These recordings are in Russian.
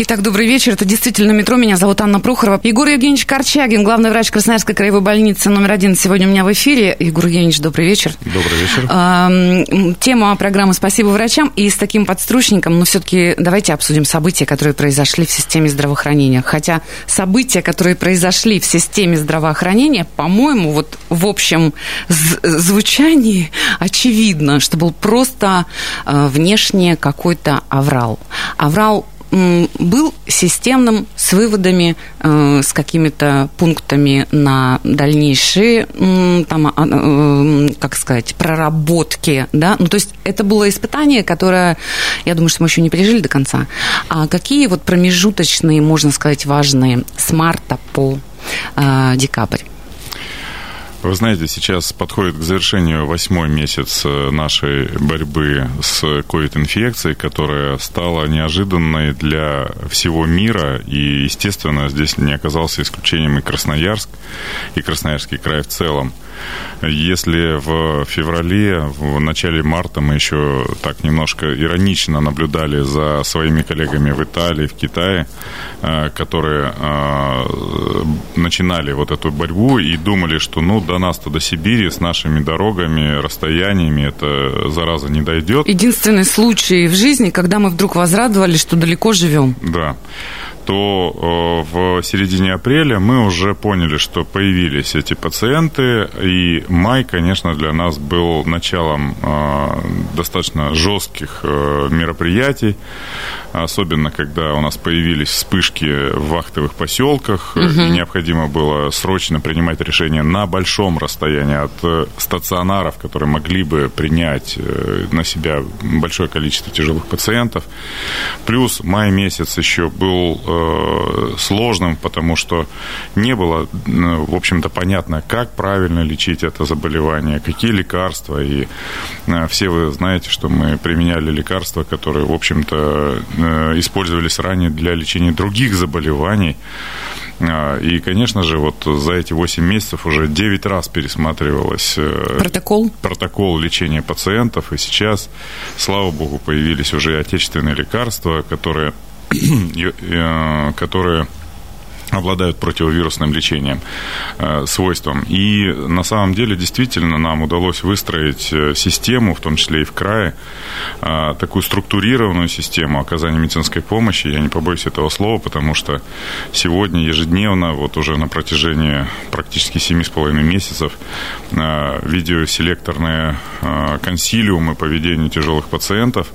Итак, добрый вечер. Это действительно метро. Меня зовут Анна Прохорова. Егор Евгеньевич Корчагин, главный врач Красноярской краевой больницы номер один, сегодня у меня в эфире. Егор Евгеньевич, добрый вечер. Добрый вечер. А, тема программы «Спасибо врачам». И с таким подстручником, но все-таки давайте обсудим события, которые произошли в системе здравоохранения. Хотя события, которые произошли в системе здравоохранения, по-моему, вот в общем звучании очевидно, что был просто э, внешне какой-то аврал. Аврал был системным с выводами, э, с какими-то пунктами на дальнейшие, там, а, э, как сказать, проработки, да, ну, то есть это было испытание, которое, я думаю, что мы еще не пережили до конца. А какие вот промежуточные, можно сказать, важные с марта по э, декабрь? Вы знаете, сейчас подходит к завершению восьмой месяц э, нашей борьбы с COVID-инфекцией, которая стала неожиданной для всего мира. И, естественно, здесь не оказался исключением и Красноярск, и Красноярский край в целом. Если в феврале, в начале марта мы еще так немножко иронично наблюдали за своими коллегами в Италии, в Китае, э, которые э, начинали вот эту борьбу и думали, что ну до нас-то до Сибири с нашими дорогами, расстояниями эта зараза не дойдет. Единственный случай в жизни, когда мы вдруг возрадовались, что далеко живем. Да то э, в середине апреля мы уже поняли, что появились эти пациенты, и май, конечно, для нас был началом э, достаточно жестких э, мероприятий, особенно когда у нас появились вспышки в вахтовых поселках, угу. и необходимо было срочно принимать решения на большом расстоянии от стационаров, которые могли бы принять на себя большое количество тяжелых пациентов. Плюс май месяц еще был Э, сложным, потому что не было, в общем-то, понятно, как правильно лечить это заболевание, какие лекарства. И э, все вы знаете, что мы применяли лекарства, которые, в общем-то, э, использовались ранее для лечения других заболеваний. И, конечно же, вот за эти 8 месяцев уже 9 раз пересматривалось протокол, протокол лечения пациентов. И сейчас, слава богу, появились уже отечественные лекарства, которые Э, которые обладают противовирусным лечением, э, свойством. И на самом деле действительно нам удалось выстроить э, систему, в том числе и в крае, э, такую структурированную систему оказания медицинской помощи. Я не побоюсь этого слова, потому что сегодня ежедневно, вот уже на протяжении практически семи с половиной месяцев, э, видеоселекторные э, консилиумы по ведению тяжелых пациентов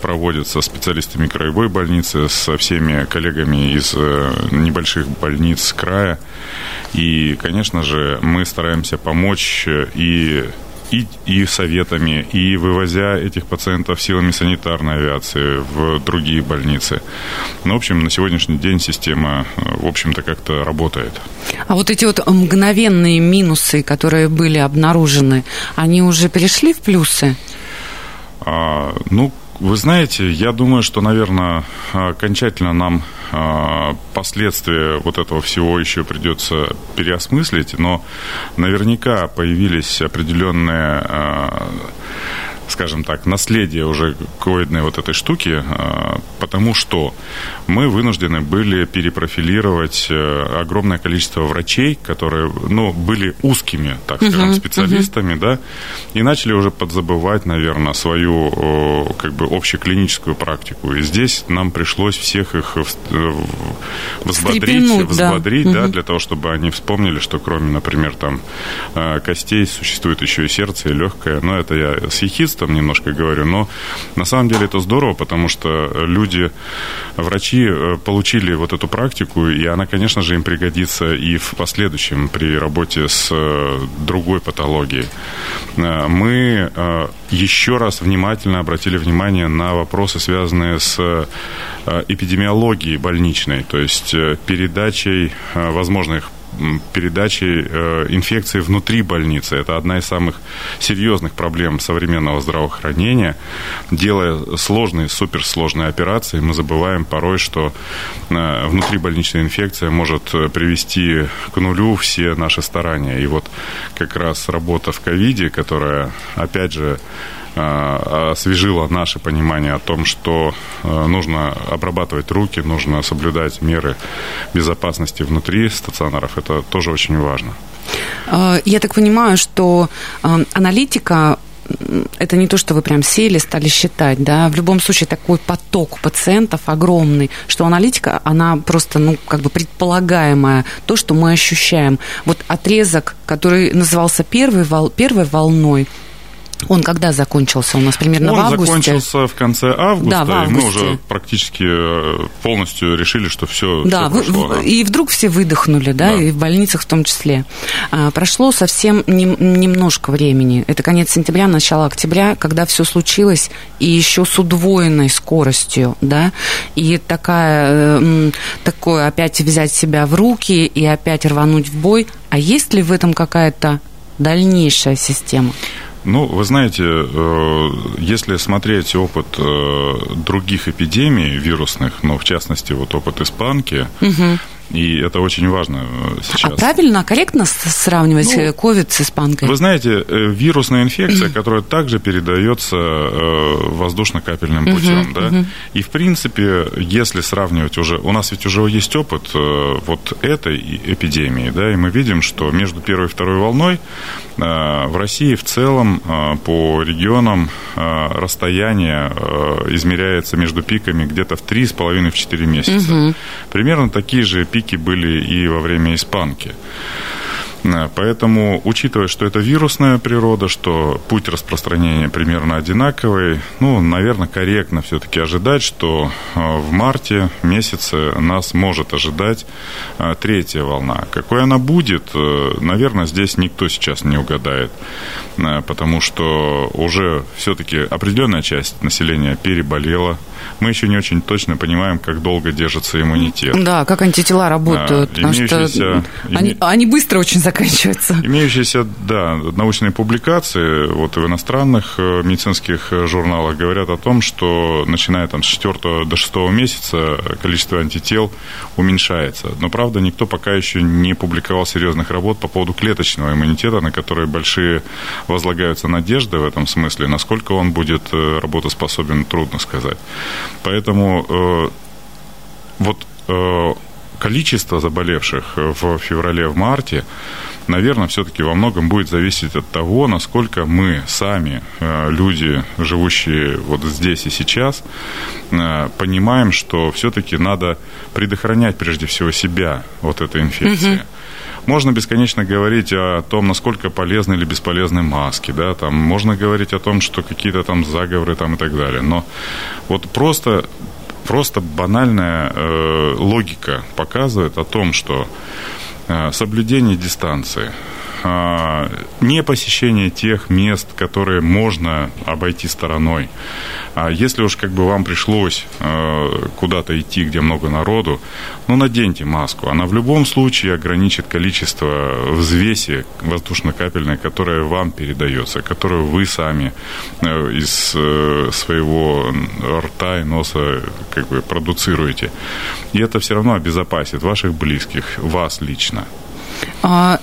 проводятся специалистами краевой больницы, со всеми коллегами из э, небольших больниц края. И, конечно же, мы стараемся помочь и и, и советами, и вывозя этих пациентов силами санитарной авиации в другие больницы. Ну, в общем, на сегодняшний день система, в общем-то, как-то работает. А вот эти вот мгновенные минусы, которые были обнаружены, они уже перешли в плюсы? А, ну, вы знаете, я думаю, что, наверное, окончательно нам а, последствия вот этого всего еще придется переосмыслить, но наверняка появились определенные а, скажем так, наследие уже ковидной вот этой штуки, а, потому что мы вынуждены были перепрофилировать э, огромное количество врачей, которые, ну, были узкими, так скажем, uh-huh, специалистами, uh-huh. да, и начали уже подзабывать, наверное, свою, как бы, общеклиническую практику. И здесь нам пришлось всех их взбодрить, взбодрить, да, да uh-huh. для того, чтобы они вспомнили, что кроме, например, там, э, костей существует еще и сердце, и легкое. Но это я с ехидством юристом немножко говорю, но на самом деле это здорово, потому что люди, врачи э, получили вот эту практику, и она, конечно же, им пригодится и в последующем при работе с э, другой патологией. Э, мы еще раз внимательно обратили внимание на вопросы, связанные с эпидемиологией больничной, то есть передачей возможных передачи э, инфекции внутри больницы. Это одна из самых серьезных проблем современного здравоохранения. Делая сложные, суперсложные операции, мы забываем порой, что э, внутрибольничная инфекция может э, привести к нулю все наши старания. И вот как раз работа в ковиде, которая, опять же, освежило наше понимание о том, что э, нужно обрабатывать руки, нужно соблюдать меры безопасности внутри стационаров. Это тоже очень важно. Э, я так понимаю, что аналитика это не то, что вы прям сели, стали считать, да, в любом случае такой поток пациентов огромный, что аналитика, она просто, ну, как бы предполагаемая, то, что мы ощущаем. Вот отрезок, который назывался первой, вол, первой волной, он когда закончился у нас? Примерно Он в августе? Он закончился в конце августа, да, в августе. и мы уже практически э, полностью решили, что все, да, все прошло. да, и вдруг все выдохнули, да, да, и в больницах в том числе. А, прошло совсем не, немножко времени. Это конец сентября, начало октября, когда все случилось, и еще с удвоенной скоростью, да, и такая, такое опять взять себя в руки и опять рвануть в бой. А есть ли в этом какая-то дальнейшая система? Ну, вы знаете, э, если смотреть опыт э, других эпидемий вирусных, ну, в частности, вот опыт испанки, угу. И это очень важно э, сейчас. А правильно, корректно сравнивать ну, COVID с испанкой? Вы знаете, вирусная инфекция, которая также передается воздушно-капельным путем, uh-huh, да. Uh-huh. И в принципе, если сравнивать уже, у нас ведь уже есть опыт вот этой эпидемии, да, и мы видим, что между первой и второй волной Э, в России в целом э, по регионам э, расстояние измеряется между пиками где-то в 3,5-4 месяца. Угу. Примерно такие же пики были и во время испанки. Поэтому, учитывая, что это вирусная природа, что путь распространения примерно одинаковый, ну, наверное, корректно все-таки ожидать, что э, в марте месяце нас может ожидать э, третья волна. Какой она будет, э, наверное, здесь никто сейчас не угадает, потому что уже все-таки определенная часть населения переболела. Мы еще не очень точно понимаем, как долго держится иммунитет. Да, как антитела работают, да, что они, они быстро очень заканчивается. Имеющиеся, да, научные публикации вот в иностранных э, медицинских э, журналах говорят о том, что начиная там с 4 до 6 месяца количество антител уменьшается. Но, правда, никто пока еще не публиковал серьезных работ по поводу клеточного иммунитета, на которые большие возлагаются надежды в этом смысле. Насколько он будет э, работоспособен, трудно сказать. Поэтому вот количество заболевших в феврале, в марте, наверное, все-таки во многом будет зависеть от того, насколько мы сами, э, люди, живущие вот здесь и сейчас, э, понимаем, что все-таки надо предохранять прежде всего себя от этой инфекции. Угу. Можно бесконечно говорить о том, насколько полезны или бесполезны маски, да, там можно говорить о том, что какие-то там заговоры там и так далее. Но вот просто просто банальная э, логика показывает о том, что э, соблюдение дистанции, не посещение тех мест, которые можно обойти стороной. А если уж как бы вам пришлось а, куда-то идти, где много народу, ну, наденьте маску. Она в любом случае ограничит количество взвеси воздушно-капельной, которая вам передается, которую вы сами э, из э, своего рта и носа как бы продуцируете. И это все равно обезопасит ваших близких, вас лично. А,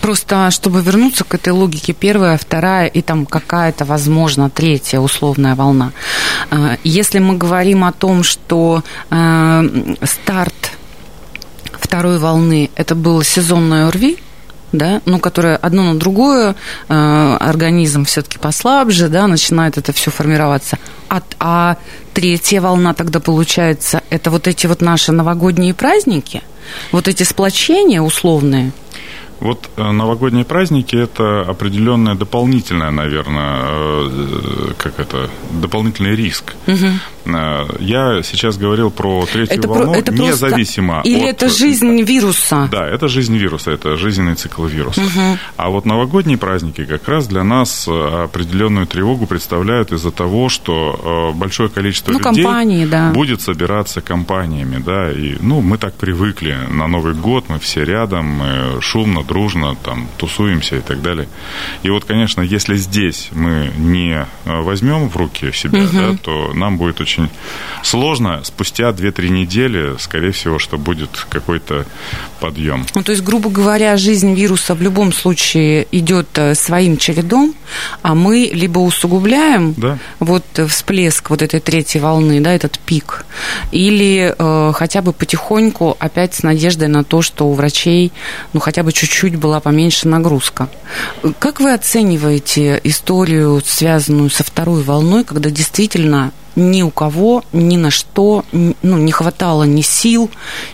просто, чтобы вернуться к этой логике, первая, вторая и там какая-то, возможно, третья условная волна. А, если мы говорим о том, что а, старт второй волны это было сезонное ОРВИ, да, ну, которое одно на другое, э, организм все-таки послабже, да, начинает это все формироваться. А, а третья волна тогда получается, это вот эти вот наши новогодние праздники – вот эти сплочения условные? Вот э, новогодние праздники – это определенное дополнительное, наверное, э, как это, дополнительный риск. Угу. Я сейчас говорил про третью это волну, про, это независимо просто... Или от... это жизнь вируса? Да, это жизнь вируса, это жизненный цикл вируса. Угу. А вот новогодние праздники как раз для нас определенную тревогу представляют из-за того, что большое количество ну, людей компании, да. будет собираться компаниями, да, и, ну, мы так привыкли на Новый год, мы все рядом, мы шумно, дружно там тусуемся и так далее. И вот, конечно, если здесь мы не э, возьмем в руки себя, угу. да, то нам будет очень сложно спустя 2-3 недели, скорее всего, что будет какой-то подъем. Ну, то есть, грубо говоря, жизнь вируса в любом случае идет э, своим чередом, а мы либо усугубляем да. вот всплеск вот этой третьей волны, да, этот пик, или э, хотя бы потихоньку опять с надеждой на то, что у врачей, ну, хотя бы чуть-чуть была поменьше нагрузка. Как вы оцениваете историю, связанную со второй волной, когда действительно ни у кого ни на что ну, не хватало ни сил,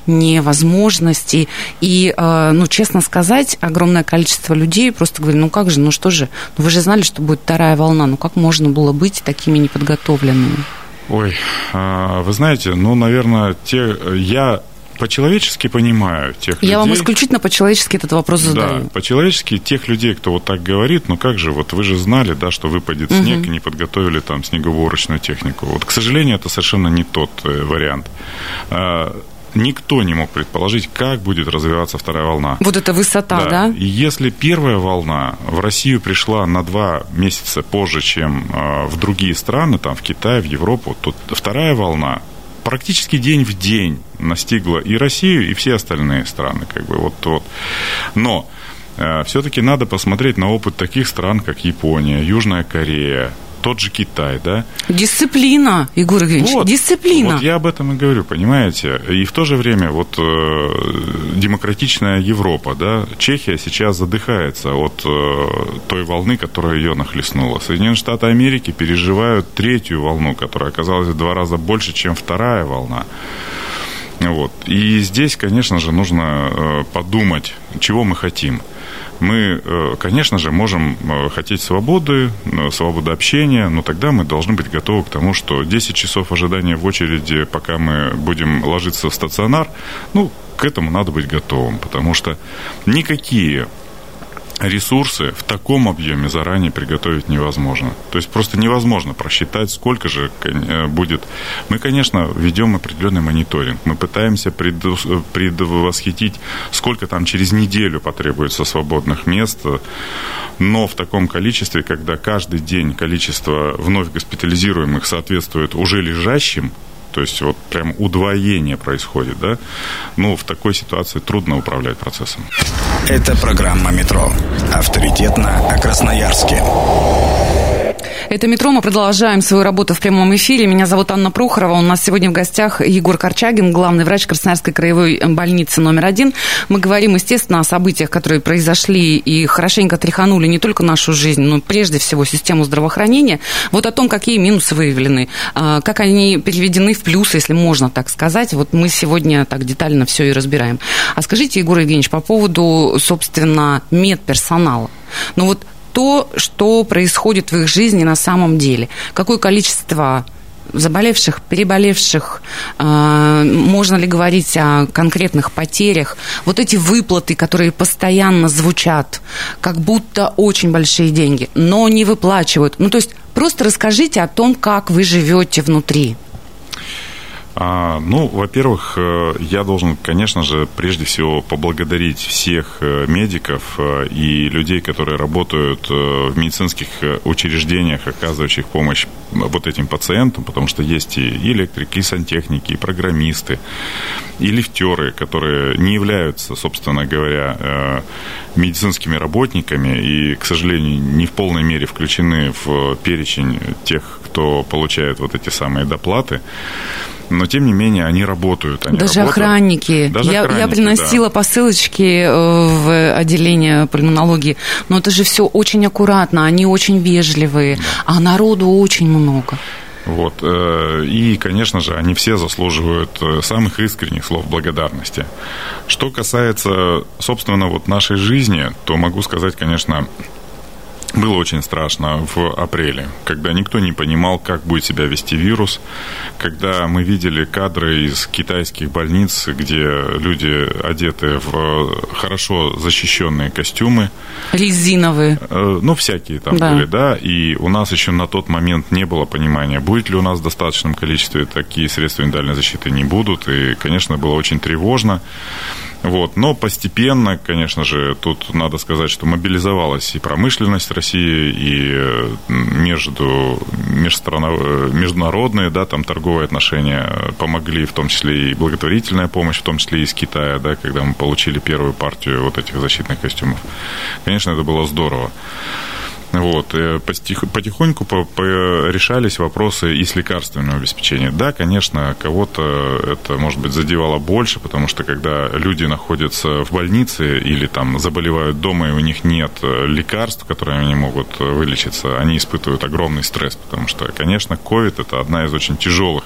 ни возможностей. И, э, ну, честно сказать, огромное количество людей просто говорили, ну как же, ну что же, ну вы же знали, что будет вторая волна, ну как можно было быть такими неподготовленными? Ой, а, вы знаете, ну, наверное, те, я по-человечески понимаю тех Я людей... вам исключительно по-человечески этот вопрос задаю. Да, по-человечески тех людей, кто вот так говорит, ну как же, вот вы же знали, да, что выпадет угу. снег, и не подготовили там снегоуборочную технику. Вот, к сожалению, это совершенно не тот э, вариант. А, никто не мог предположить, как будет развиваться вторая волна. Вот эта высота, да? да? И если первая волна в Россию пришла на два месяца позже, чем э, в другие страны, там в Китай, в Европу, то вторая волна практически день в день настигла и Россию, и все остальные страны. Как бы, вот, вот. Но э, все-таки надо посмотреть на опыт таких стран, как Япония, Южная Корея, тот же Китай, да? Дисциплина, Егор Евгеньевич, вот, дисциплина. Вот я об этом и говорю, понимаете? И в то же время вот э, демократичная Европа, да, Чехия сейчас задыхается от э, той волны, которая ее нахлестнула. Соединенные Штаты Америки переживают третью волну, которая оказалась в два раза больше, чем вторая волна. Вот. И здесь, конечно же, нужно э, подумать, чего мы хотим мы, э, конечно же, можем э, хотеть свободы, свободы общения, но тогда мы должны быть готовы к тому, что 10 часов ожидания в очереди, пока мы будем ложиться в стационар, ну, к этому надо быть готовым, потому что никакие ресурсы в таком объеме заранее приготовить невозможно. То есть просто невозможно просчитать, сколько же э, будет. Мы, конечно, ведем определенный мониторинг. Мы пытаемся предвосхитить, сколько там через неделю потребуется свободных мест, но в таком количестве, когда каждый день количество вновь госпитализируемых соответствует уже лежащим, то есть вот прям удвоение происходит, да, ну, в такой ситуации трудно управлять процессом. Это программа «Метро». Авторитетно о Красноярске. Это «Метро». Мы продолжаем свою работу в прямом эфире. Меня зовут Анна Прохорова. У нас сегодня в гостях Егор Корчагин, главный врач Красноярской краевой больницы номер один. Мы говорим, естественно, о событиях, которые произошли и хорошенько тряханули не только нашу жизнь, но прежде всего систему здравоохранения. Вот о том, какие минусы выявлены, а, как они переведены в плюсы, если можно так сказать. Вот мы сегодня так детально все и разбираем. А скажите, Егор Евгеньевич, по поводу, собственно, медперсонала. Ну вот то, что происходит в их жизни на самом деле. Какое количество заболевших, переболевших, э, можно ли говорить о конкретных потерях, вот эти выплаты, которые постоянно звучат, как будто очень большие деньги, но не выплачивают. Ну, то есть просто расскажите о том, как вы живете внутри. А, ну, во-первых, э, я должен, конечно же, прежде всего поблагодарить всех э, медиков э, и людей, которые работают в медицинских учреждениях, оказывающих помощь вот этим пациентам, потому что есть и электрики, и сантехники, и программисты, и лифтеры, которые не являются, собственно говоря, медицинскими работниками и, к сожалению, не в полной мере включены в перечень тех, кто получает вот эти самые доплаты но тем не менее они работают. Они Даже работают. охранники. Даже я, охранники, я приносила да. посылочки э, в отделение пульмонологии, но это же все очень аккуратно, они очень вежливые, да. а народу очень много. Вот. Э, и, конечно же, они все заслуживают э, самых искренних слов благодарности. Что касается, собственно, вот нашей жизни, то могу сказать, конечно, было очень страшно в апреле, когда никто не понимал, как будет себя вести вирус, когда мы видели кадры из китайских больниц, где люди одеты в хорошо защищенные костюмы. Резиновые. Э, ну, всякие там да. были, да. И у нас еще на тот момент не было понимания, будет ли у нас в достаточном количестве такие средства индивидуальной защиты не будут. И, конечно, было очень тревожно. Вот. Но постепенно, конечно же, тут надо сказать, что мобилизовалась и промышленность России, и между, э, международные, да, там торговые отношения помогли, в том числе и благотворительная помощь, в том числе и из Китая, да, когда мы получили первую партию вот этих защитных костюмов. Конечно, это было здорово. Вот. Э, потихоньку решались вопросы и с лекарственным обеспечением. Да, конечно, кого-то это, может быть, задевало больше, потому что когда люди находятся в больнице или там заболевают дома, и у них нет э, лекарств, которыми они могут э, вылечиться, они испытывают огромный стресс, потому что, конечно, COVID – это одна из очень тяжелых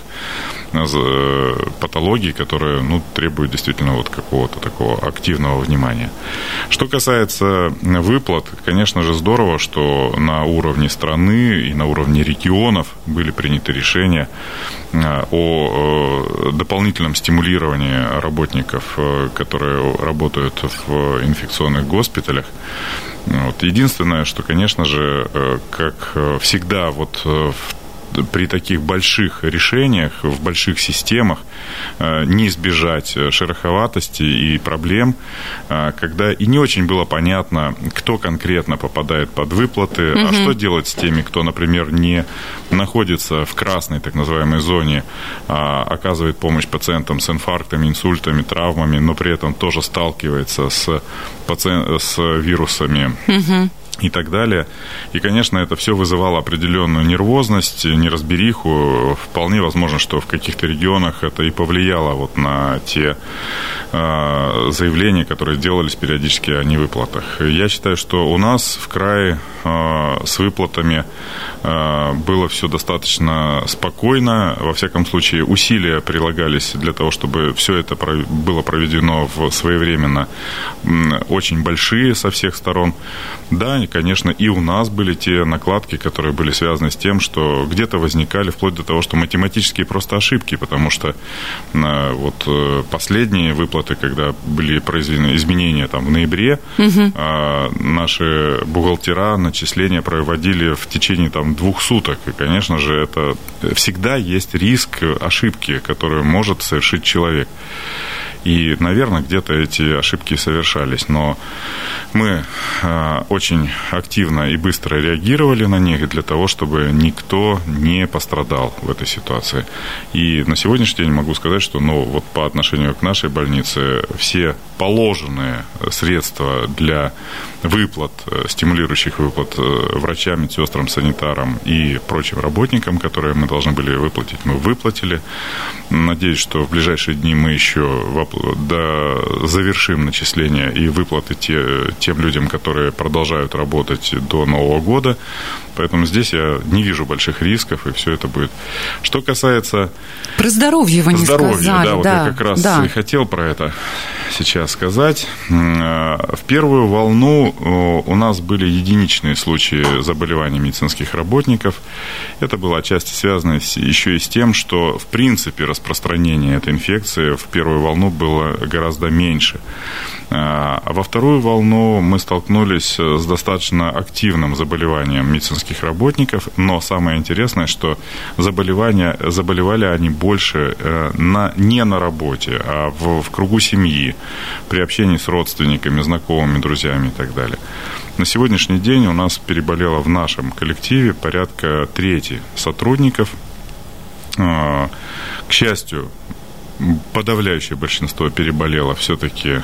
патологий, которые ну, требуют действительно вот какого-то такого активного внимания. Что касается выплат, конечно же, здорово, что на уровне страны и на уровне регионов были приняты решения э, о дополнительном стимулировании работников, э, которые работают в инфекционных госпиталях. Вот. Единственное, что, конечно же, э, как всегда вот в при таких больших решениях, в больших системах э, не избежать шероховатости и проблем, э, когда и не очень было понятно, кто конкретно попадает под выплаты, угу. а что делать с теми, кто, например, не находится в красной так называемой зоне, а оказывает помощь пациентам с инфарктами, инсультами, травмами, но при этом тоже сталкивается с, паци... с вирусами. Угу и так далее. И, конечно, это все вызывало определенную нервозность, неразбериху. Вполне возможно, что в каких-то регионах это и повлияло вот на те э, заявления, которые делались периодически о невыплатах. Я считаю, что у нас в крае э, с выплатами э, было все достаточно спокойно. Во всяком случае, усилия прилагались для того, чтобы все это было проведено в своевременно очень большие со всех сторон. Да, конечно, и у нас были те накладки, которые были связаны с тем, что где-то возникали вплоть до того, что математические просто ошибки, потому что э, вот э, последние выплаты, когда были произведены изменения там в ноябре, угу. наши бухгалтера начисления проводили в течение там двух суток. И, конечно же, это всегда есть риск ошибки, которую может совершить человек. И, наверное, где-то эти ошибки совершались. Но мы э, очень активно и быстро реагировали на них для того, чтобы никто не пострадал в этой ситуации. И на сегодняшний день могу сказать, что ну, вот по отношению к нашей больнице все положенные средства для выплат, э, стимулирующих выплат э, врачам, медсестрам, санитарам и прочим работникам, которые мы должны были выплатить, мы выплатили. Надеюсь, что в ближайшие дни мы еще до, завершим начисление и выплаты те, тем людям, которые продолжают работать до Нового года. Поэтому здесь я не вижу больших рисков, и все это будет. Что касается... Про здоровье вы не здоровье, сказали. Да, вот да, я как раз да. и хотел про это сейчас сказать. Э, в первую волну э, у нас были единичные случаи заболеваний медицинских работников. Это было отчасти связано еще и с тем, что в принципе распространение этой инфекции в первую волну было гораздо меньше. Э, а во вторую волну мы столкнулись с достаточно активным заболеванием медицинских работников, но самое интересное, что заболевания, заболевали они больше э, на, не на работе, а в, в кругу семьи, при общении с родственниками, знакомыми, друзьями и так далее. На сегодняшний день у нас переболело в нашем коллективе порядка трети сотрудников. Э, к счастью, подавляющее большинство переболело все-таки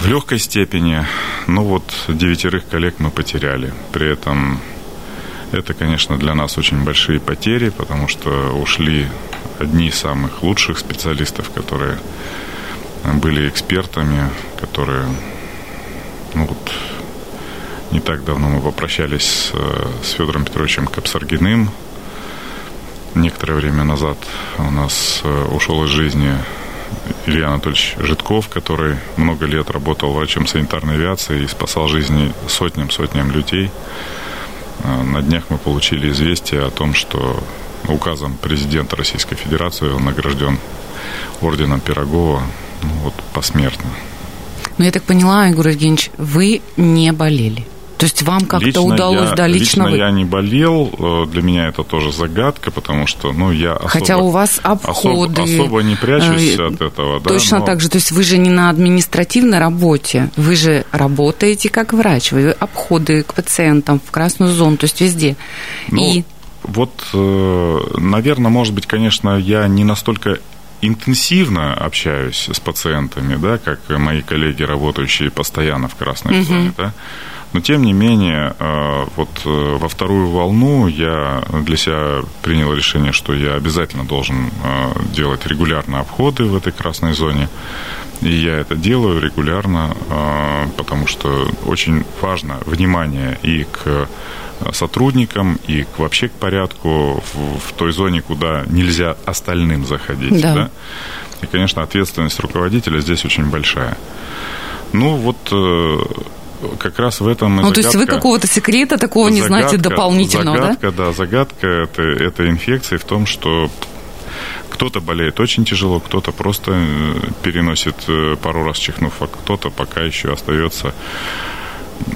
в легкой степени. Ну вот девятерых коллег мы потеряли. При этом это, конечно, для нас очень большие потери, потому что ушли одни из самых лучших специалистов, которые были экспертами, которые ну, вот, Не так давно мы попрощались с, с Федором Петровичем Капсаргиным. Некоторое время назад у нас ушел из жизни Илья Анатольевич Житков, который много лет работал врачом санитарной авиации и спасал жизни сотням-сотням людей. На днях мы получили известие о том, что указом президента Российской Федерации он награжден орденом Пирогова ну, вот, посмертно. Ну, я так поняла, Егор Евгеньевич, вы не болели? То есть вам как-то удалось, я, да, лично, лично вы... я не болел, э, для меня это тоже загадка, потому что, ну, я особо, Хотя у вас обходы... Особо, особо не прячусь э, от этого, да. Точно но... так же, то есть вы же не на административной работе, вы же работаете как врач, вы обходы к пациентам в красную зону, то есть везде. Ну, И вот, э, наверное, может быть, конечно, я не настолько интенсивно общаюсь с пациентами, да, как мои коллеги, работающие постоянно в красной Мгм. зоне, да. Но тем не менее, э, вот э, во вторую волну я для себя принял решение, что я обязательно должен э, делать регулярно обходы в этой красной зоне. И я это делаю регулярно, потому что очень важно внимание и к сотрудникам, и к, вообще к порядку в, в той зоне, куда нельзя остальным заходить. Да. да. И, конечно, ответственность руководителя здесь очень большая. Ну, вот как раз в этом ну, то есть вы загадка- какого-то секрета такого не знаете загадка- дополнительного, да? загадка, да? загадка этой, этой инфекции в том, что кто-то болеет очень тяжело, кто-то просто э, переносит э, пару раз чихнув, а кто-то пока еще остается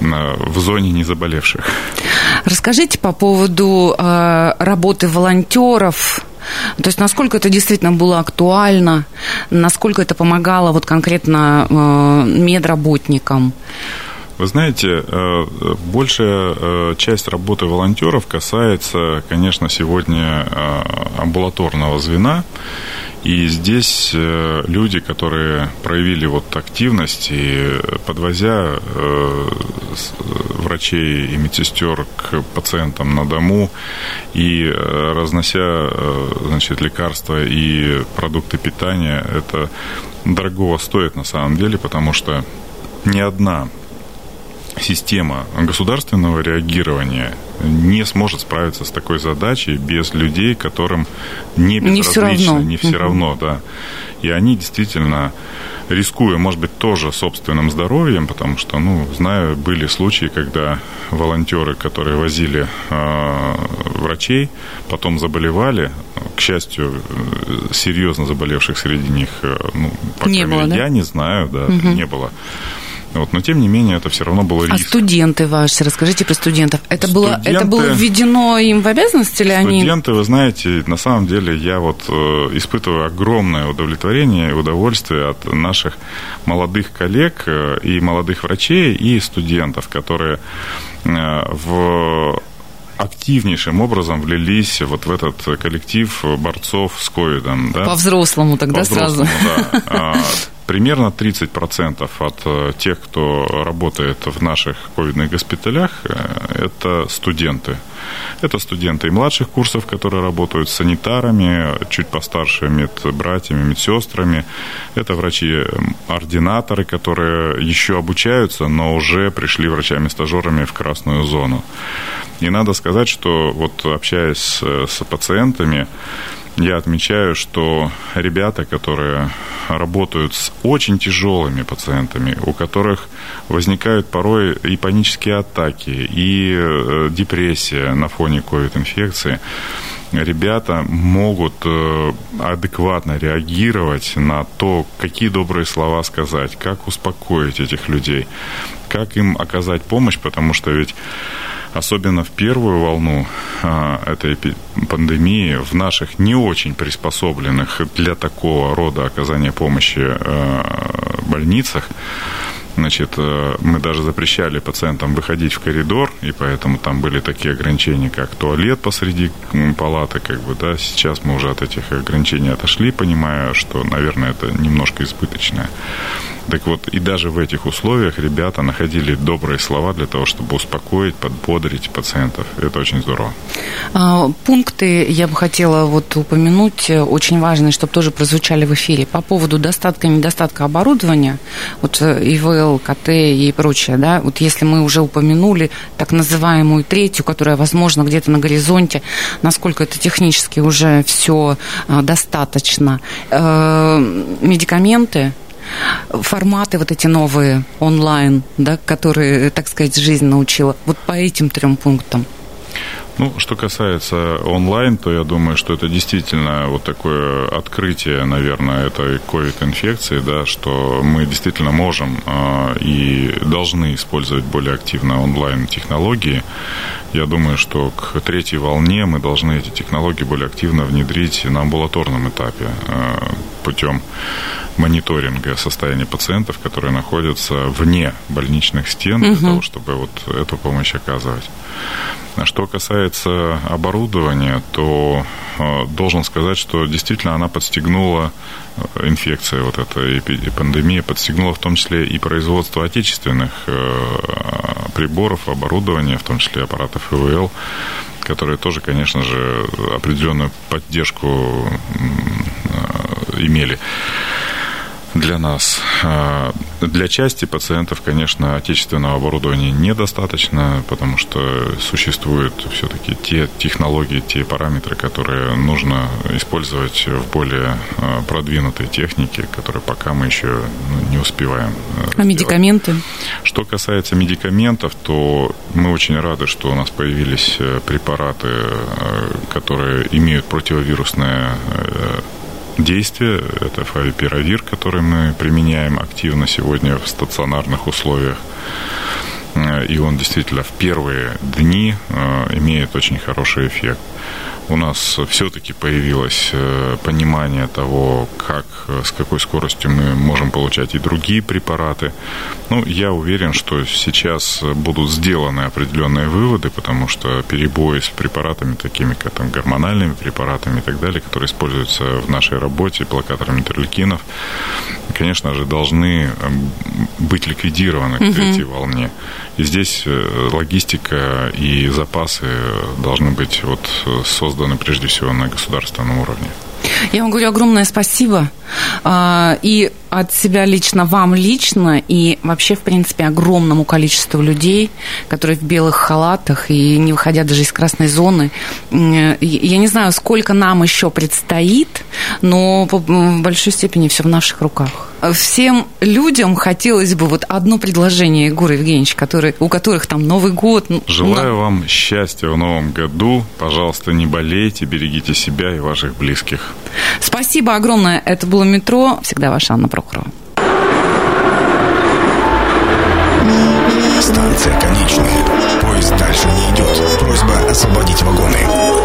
в зоне незаболевших. Расскажите по поводу э, работы волонтеров. То есть насколько это действительно было актуально, насколько это помогало вот конкретно э, медработникам. Вы знаете, э, большая э, часть работы волонтеров касается, конечно, сегодня э, амбулаторного звена. И здесь люди, которые проявили вот активность и подвозя врачей и медсестер к пациентам на дому и разнося значит, лекарства и продукты питания, это дорогого стоит на самом деле, потому что ни одна система государственного реагирования не сможет справиться с такой задачей без людей, которым не Не всё безразлично, равно. не все Мгм. равно, да. И они действительно, рискуя, может быть, тоже собственным здоровьем, потому что, ну, знаю, были случаи, когда волонтеры, которые возили э, врачей, потом заболевали, к счастью, э, серьезно заболевших среди них, э, ну, по Не крайней было, мере, да? я не знаю, да, Мгм. не было. Вот, но тем не менее это все равно был А риск. студенты ваши, расскажите про студентов. Это было, это Студенты- было введено им в обязанность или они... Студенты, вы знаете, на самом деле я вот э, испытываю огромное удовлетворение и удовольствие от наших молодых коллег э, и молодых врачей и студентов, которые э, в активнейшим образом влились вот в этот коллектив борцов с ковидом. Да? По-взрослому тогда сразу. По-взрослому, да. Примерно 30% от э, тех, кто работает в наших ковидных госпиталях, э, это студенты. Это студенты и младших курсов, которые работают с санитарами, чуть постарше медбратьями, медсестрами. Это врачи-ординаторы, которые еще обучаются, но уже пришли врачами-стажерами в красную зону. И надо сказать, что вот общаясь с, с пациентами, я отмечаю, что ребята, которые работают с очень тяжелыми пациентами, у которых возникают порой и панические атаки, и э, депрессия на фоне ковид-инфекции, ребята могут э, адекватно реагировать на то, какие добрые слова сказать, как успокоить этих людей, как им оказать помощь, потому что ведь особенно в первую волну а, этой пандемии в наших не очень приспособленных для такого рода оказания помощи а, больницах, Значит, э, мы даже запрещали пациентам выходить в коридор, и поэтому там были такие ограничения, как туалет посреди палаты, как бы, да, сейчас мы уже от этих ограничений отошли, понимая, что, наверное, это немножко избыточное. Так вот, и даже в этих условиях ребята находили добрые слова для того, чтобы успокоить, подбодрить пациентов. Это очень здорово. А, пункты я бы хотела вот упомянуть, э, очень важные, чтобы тоже прозвучали в эфире. По поводу достатка и недостатка оборудования, вот э, ИВЛ, КТ и прочее, да, вот если мы уже упомянули так называемую третью, которая, возможно, где-то на горизонте, насколько это технически уже все э, достаточно. Медикаменты, форматы вот эти новые онлайн, да, которые, так сказать, жизнь научила. Вот по этим трем пунктам. Ну, что касается онлайн, то я думаю, что это действительно вот такое открытие, наверное, этой COVID-инфекции, да, что мы действительно можем э, и должны использовать более активно онлайн-технологии. Я думаю, что к третьей волне мы должны эти технологии более активно внедрить на амбулаторном этапе э, путем мониторинга состояния пациентов, которые находятся вне больничных стен, угу. для того, чтобы вот эту помощь оказывать. А что касается оборудования, то э, должен сказать, что действительно она подстегнула э, инфекция, вот эта пандемия подстегнула в том числе и производство отечественных э, приборов, оборудования, в том числе аппаратов ИВЛ, которые тоже, конечно же, определенную поддержку имели для нас. А, для части пациентов, конечно, отечественного оборудования недостаточно, потому что существуют все-таки те технологии, те параметры, которые нужно использовать в более а, продвинутой технике, которые пока мы еще ну, не успеваем. Э, а медикаменты? Что касается медикаментов, то мы очень рады, что у нас появились э, препараты, э, которые имеют противовирусное действия. Это фавипиравир, который мы применяем активно сегодня в стационарных условиях. Э, и он действительно в первые дни э, имеет очень хороший эффект у нас все-таки появилось э, понимание того, как, э, с какой скоростью мы можем получать и другие препараты. Ну, я уверен, что сейчас будут сделаны определенные выводы, потому что перебои с препаратами, такими как там, гормональными препаратами и так далее, которые используются в нашей работе, блокаторами интерлейкинов, конечно же, должны эм, быть ликвидированы к третьей волне. И здесь э, логистика и запасы должны быть вот созданы прежде всего на государственном уровне. Я вам говорю огромное спасибо. А, и от себя лично, вам лично и вообще, в принципе, огромному количеству людей, которые в белых халатах и не выходя даже из красной зоны. Я не знаю, сколько нам еще предстоит, но в большой степени все в наших руках всем людям хотелось бы вот одно предложение, Егор Евгеньевич, который, у которых там Новый год. Ну, Желаю но... вам счастья в Новом году. Пожалуйста, не болейте, берегите себя и ваших близких. Спасибо огромное. Это было «Метро». Всегда ваша Анна Прохорова. Станция конечная. Поезд дальше не идет. Просьба освободить вагоны.